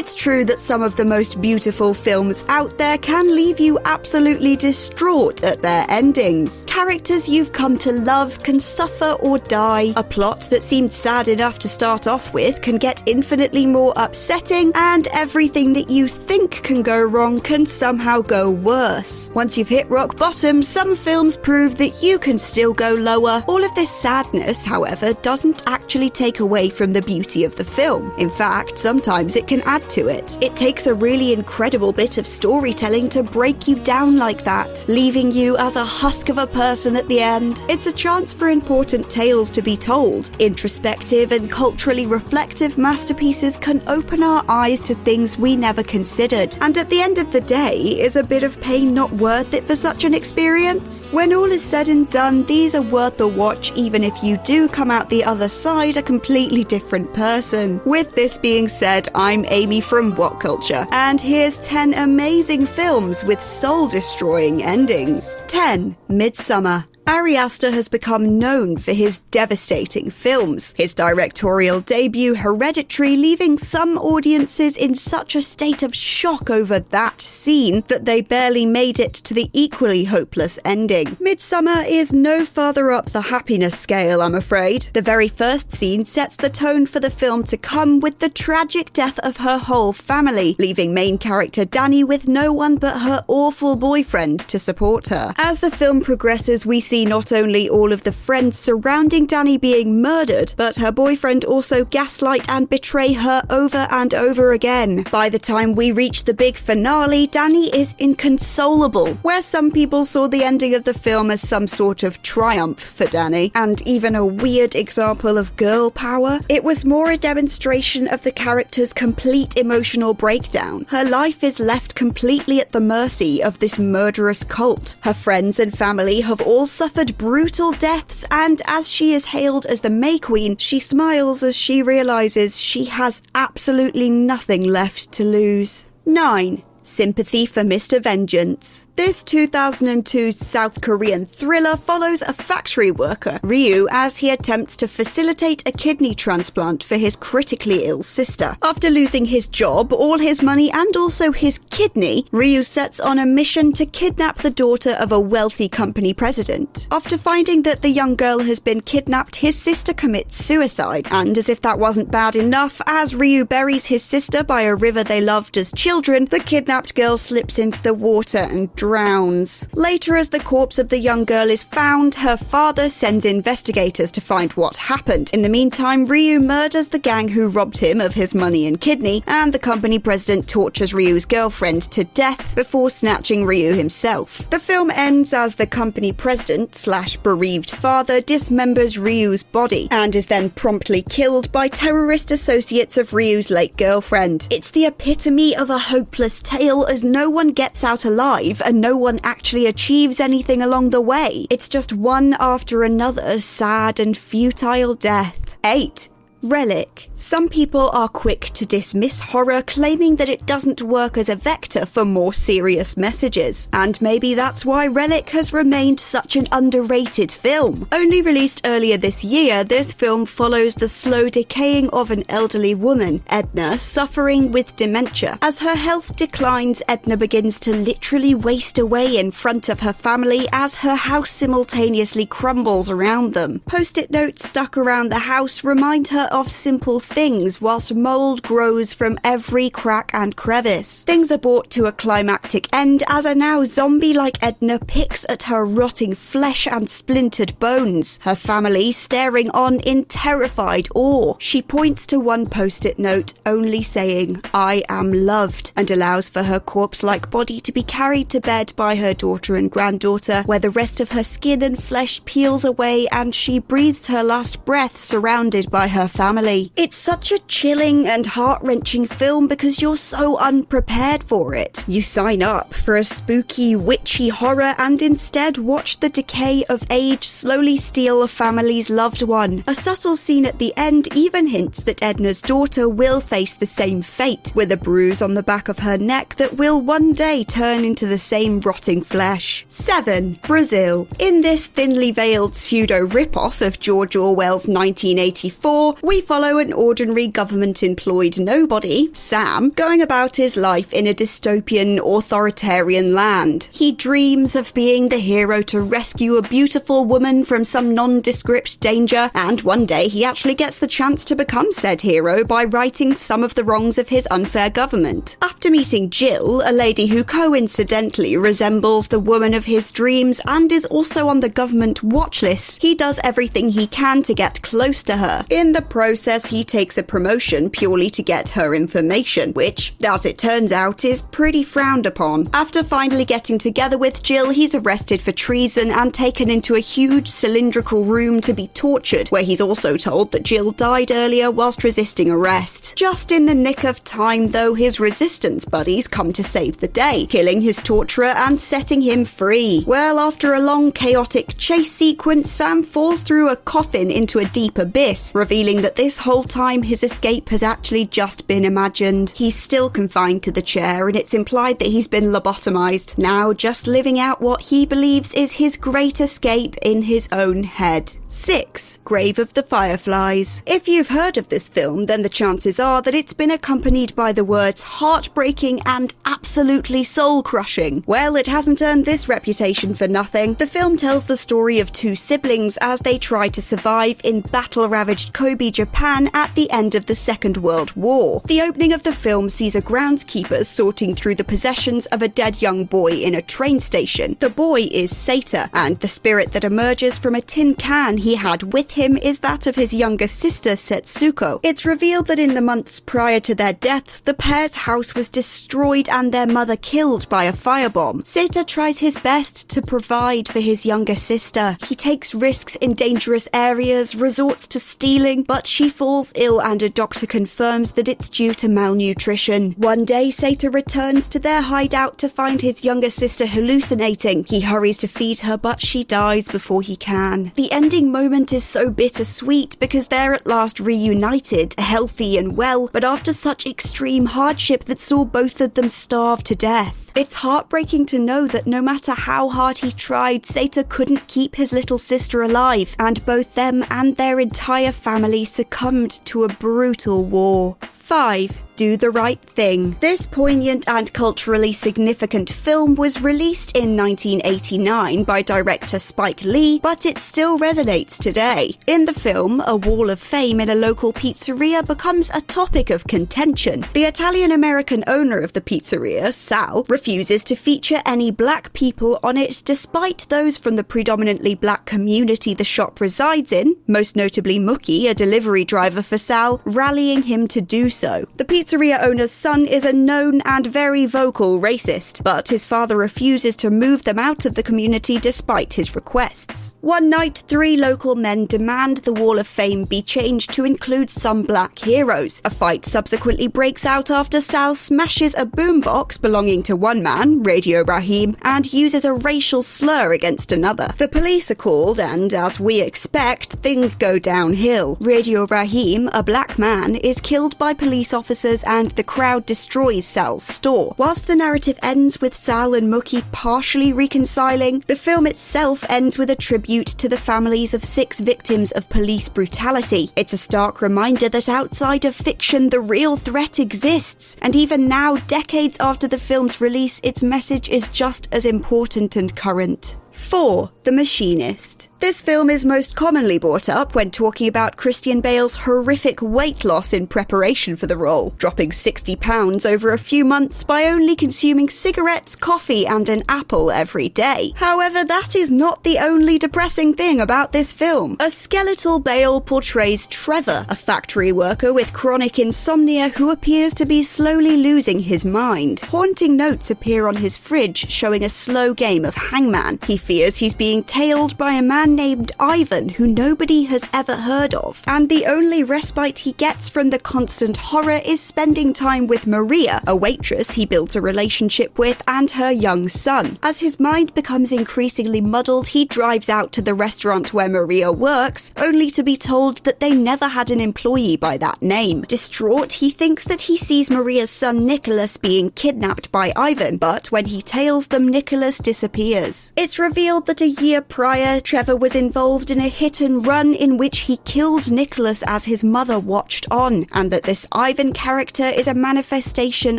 It's true that some of the most beautiful films out there can leave you absolutely distraught at their endings. Characters you've come to love can suffer or die. A plot that seemed sad enough to start off with can get infinitely more upsetting, and everything that you think can go wrong can somehow go worse. Once you've hit rock bottom, some films prove that you can still go lower. All of this sadness, however, doesn't actually take away from the beauty of the film. In fact, sometimes it can add to it. It takes a really incredible bit of storytelling to break you down like that, leaving you as a husk of a person at the end. It's a chance for important tales to be told. Introspective and culturally reflective masterpieces can open our eyes to things we never considered. And at the end of the day, is a bit of pain not worth it for such an experience? When all is said and done, these are worth the watch even if you do come out the other side a completely different person. With this being said, I'm Amy from What Culture, and here's 10 amazing films with soul destroying endings. 10. Midsommar. Ari Aster has become known for his devastating films. His directorial debut, Hereditary, leaving some audiences in such a state of shock over that scene that they barely made it to the equally hopeless ending. Midsommar is no farther up the happiness scale, I'm afraid. The very first scene sets the tone for the film to come with the tragic death of her whole family, leaving main character Danny with no one but her awful boyfriend to support her. As the film progresses, we see not only all of the friends surrounding Danny being murdered, but her boyfriend also gaslight and betray her over and over again. By the time we reach the big finale, Danny is inconsolable, where some people saw the ending of the film as some sort of triumph for Danny, and even a weird example of girl power. It was more a demonstration of the character's complete emotional breakdown. Her life is left completely at the mercy of this murderous cult. Her friends and family have all suffered brutal deaths, and as she is hailed as the May Queen, she smiles as she realizes she has absolutely nothing left to lose. 9. Sympathy for Mr. Vengeance. This 2002 South Korean thriller follows a factory worker, Ryu, as he attempts to facilitate a kidney transplant for his critically ill sister. After losing his job, all his money, and also his kidney, Ryu sets on a mission to kidnap the daughter of a wealthy company president. After finding that the young girl has been kidnapped, his sister commits suicide, and as if that wasn't bad enough, as Ryu buries his sister by a river they loved as children, the kidnapped girl slips into the water and drowns. Later, as the corpse of the young girl is found, her father sends investigators to find what happened. In the meantime, Ryu murders the gang who robbed him of his money and kidney, and the company president tortures Ryu's girlfriend to death before snatching Ryu himself. The film ends as the company president slash bereaved father dismembers Ryu's body and is then promptly killed by terrorist associates of Ryu's late girlfriend. It's the epitome of a hopeless tale as no one gets out alive and no one actually achieves anything along the way. It's just one after another sad and futile death. 8. Relic. Some people are quick to dismiss horror, claiming that it doesn't work as a vector for more serious messages. And maybe that's why Relic has remained such an underrated film. Only released earlier this year, this film follows the slow decaying of an elderly woman, Edna, suffering with dementia. As her health declines, Edna begins to literally waste away in front of her family as her house simultaneously crumbles around them. Post it notes stuck around the house remind her of simple things whilst mould grows from every crack and crevice. Things are brought to a climactic end as a now zombie like Edna picks at her rotting flesh and splintered bones, her family staring on in terrified awe. She points to one post it note only saying, I am loved, and allows for her corpse like body to be carried to bed by her daughter and granddaughter, where the rest of her skin and flesh peels away and she breathes her last breath surrounded by her family. It's such a chilling and heart wrenching film because you're so unprepared for it. You sign up for a spooky, witchy horror and instead watch the decay of age slowly steal a family's loved one. A subtle scene at the end even hints that Edna's daughter will face the same fate, with a bruise on the back of her neck that will one day turn into the same rotting flesh. 7. Brazil. In this thinly veiled pseudo rip-off of George Orwell's 1984, we follow an ordinary government employed nobody, Sam, going about his life in a dystopian, authoritarian land. He dreams of being the hero to rescue a beautiful woman from some nondescript danger, and one day he actually gets the chance to become said hero by righting some of the wrongs of his unfair government. After meeting Jill, a lady who coincidentally resembles the woman of his dreams and is also on the government watch list, he does everything he can to get close to her. In the process, he takes a promotion purely to get her information, which, as it turns out, is pretty frowned upon. After finally getting together with Jill, he's arrested for treason and taken into a huge cylindrical room to be tortured, where he's also told that Jill died earlier whilst resisting arrest. Just in the nick of time, though, his resistance buddies come to save the day, killing his torturer and setting him free. Well, after a long, chaotic chase sequence, Sam falls through a coffin into a deep abyss, revealing that this whole time his escape has actually just been imagined. He's still confined to the chair, and it's implied that he's been lobotomized, now just living out what he believes is his great escape in his own head. 6. Grave of the Fireflies. If you've heard of this film, then the chances are that it's been accompanied by the words heartbreaking and absolutely soul crushing. Well, it hasn't earned this reputation for nothing. The film tells the story of two siblings as they try to survive in battle ravaged Kobe, Japan at the end of the Second World War. The opening of the film sees a groundskeeper sorting through the possessions of a dead young boy in a train station. The boy is Seita, and the spirit that emerges from a tin can he had with him is that of his younger sister Setsuko. It's revealed that in the months prior to their deaths, the pair's house was destroyed and their mother killed by a firebomb. Seita tries his best to provide for his younger sister. He takes risks in dangerous areas, resorts to stealing, but she falls ill and a doctor confirms that it's due to malnutrition. One day, Seita returns to their hideout to find his younger sister hallucinating. He hurries to feed her, but she dies before he can. The ending moment is so bittersweet because they're at last reunited, healthy and well, but after such extreme hardship that saw both of them starve to death. It's heartbreaking to know that no matter how hard he tried, Seita couldn't keep his little sister alive, and both them and their entire family succumbed to a brutal war. 5. Do the Right Thing. This poignant and culturally significant film was released in 1989 by director Spike Lee, but it still resonates today. In the film, a wall of fame in a local pizzeria becomes a topic of contention. The Italian American owner of the pizzeria, Sal, refuses to feature any black people on it despite those from the predominantly black community the shop resides in, most notably Mookie, a delivery driver for Sal, rallying him to do so. The pizzeria pizzeria owner's son is a known and very vocal racist, but his father refuses to move them out of the community despite his requests. One night, three local men demand the Wall of Fame be changed to include some black heroes. A fight subsequently breaks out after Sal smashes a boombox belonging to one man, Radio Raheem, and uses a racial slur against another. The police are called, and as we expect, things go downhill. Radio Raheem, a black man, is killed by police officers and the crowd destroys Sal's store. Whilst the narrative ends with Sal and Mookie partially reconciling, the film itself ends with a tribute to the families of six victims of police brutality. It's a stark reminder that outside of fiction, the real threat exists, and even now, decades after the film's release, its message is just as important and current. 4. The Machinist. This film is most commonly brought up when talking about Christian Bale's horrific weight loss in preparation for the role, dropping 60 pounds over a few months by only consuming cigarettes, coffee, and an apple every day. However, that is not the only depressing thing about this film. A skeletal Bale portrays Trevor, a factory worker with chronic insomnia who appears to be slowly losing his mind. Haunting notes appear on his fridge showing a slow game of hangman. He fears he's being tailed by a man named Ivan who nobody has ever heard of. And the only respite he gets from the constant horror is spending time with Maria, a waitress he built a relationship with, and her young son. As his mind becomes increasingly muddled, he drives out to the restaurant where Maria works, only to be told that they never had an employee by that name. Distraught, he thinks that he sees Maria's son Nicholas being kidnapped by Ivan, but when he tails them, Nicholas disappears. It's revealed that a year prior, Trevor was involved in a hit and run in which he killed Nicholas as his mother watched on, and that this Ivan character is a manifestation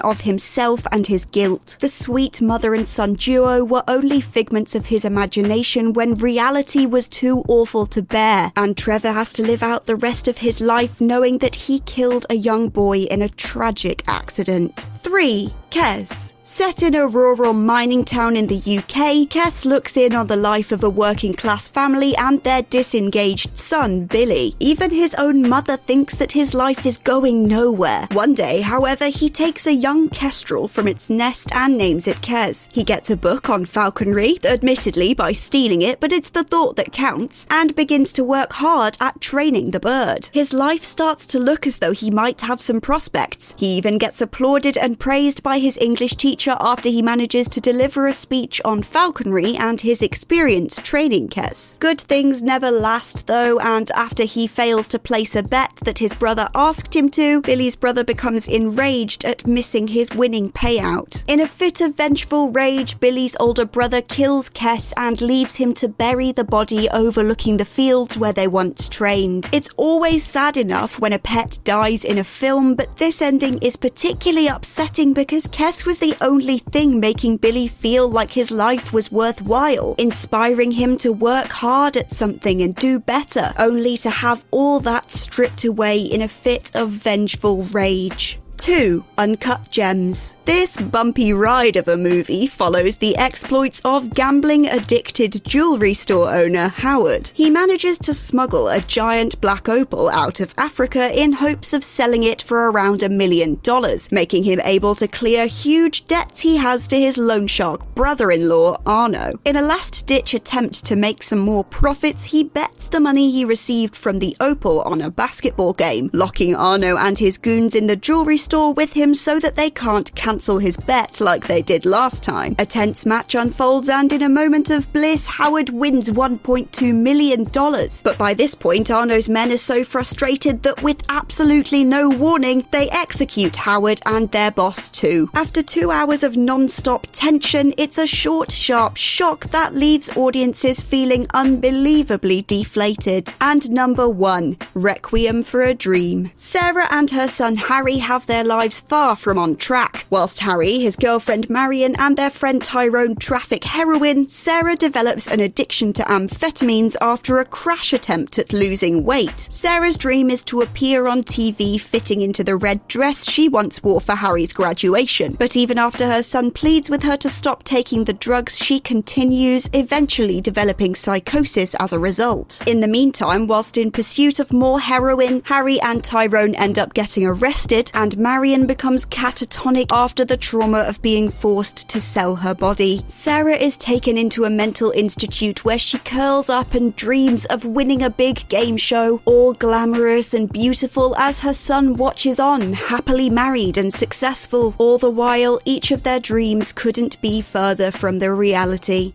of himself and his guilt. The sweet mother and son duo were only figments of his imagination when reality was too awful to bear, and Trevor has to live out the rest of his life knowing that he killed a young boy in a tragic accident. 3. Kes. Set in a rural mining town in the UK, Kes looks in on the life of a working class family and their disengaged son, Billy. Even his own mother thinks that his life is going nowhere. One day, however, he takes a young kestrel from its nest and names it Kes. He gets a book on falconry, admittedly by stealing it, but it's the thought that counts, and begins to work hard at training the bird. His life starts to look as though he might have some prospects. He even gets applauded and praised by his English teacher after he manages to deliver a speech on falconry and his experience training Kes. Good things never last though, and after he fails to place a bet that his brother asked him to, Billy's brother becomes enraged at missing his winning payout. In a fit of vengeful rage, Billy's older brother kills Kes and leaves him to bury the body overlooking the fields where they once trained. It's always sad enough when a pet dies in a film, but this ending is particularly upsetting because Kes was the only thing making Billy feel like his life was worthwhile, inspiring him to work hard at something and do better, only to have all that stripped away in a fit of vengeful rage. 2. Uncut Gems. This bumpy ride of a movie follows the exploits of gambling addicted jewellery store owner Howard. He manages to smuggle a giant black opal out of Africa in hopes of selling it for around a million dollars, making him able to clear huge debts he has to his loan shark brother in law, Arno. In a last ditch attempt to make some more profits, he bets the money he received from the opal on a basketball game, locking Arno and his goons in the jewellery store with him so that they can't cancel his bet like they did last time. A tense match unfolds, and in a moment of bliss, Howard wins $1.2 million. But by this point, Arno's men are so frustrated that with absolutely no warning, they execute Howard and their boss too. After two hours of non stop tension, it's a short, sharp shock that leaves audiences feeling unbelievably deflated. And number one, Requiem for a Dream. Sarah and her son Harry have their lives far from on track. Whilst Harry, his girlfriend Marion, and their friend Tyrone traffic heroin, Sarah develops an addiction to amphetamines after a crash attempt at losing weight. Sarah's dream is to appear on TV fitting into the red dress she once wore for Harry's graduation. But even after her son pleads with her to stop taking the drugs, she continues, eventually developing psychosis as a result. In the meantime, whilst in pursuit of more more heroin. Harry and Tyrone end up getting arrested, and Marion becomes catatonic after the trauma of being forced to sell her body. Sarah is taken into a mental institute where she curls up and dreams of winning a big game show, all glamorous and beautiful as her son watches on, happily married and successful. All the while, each of their dreams couldn't be further from the reality.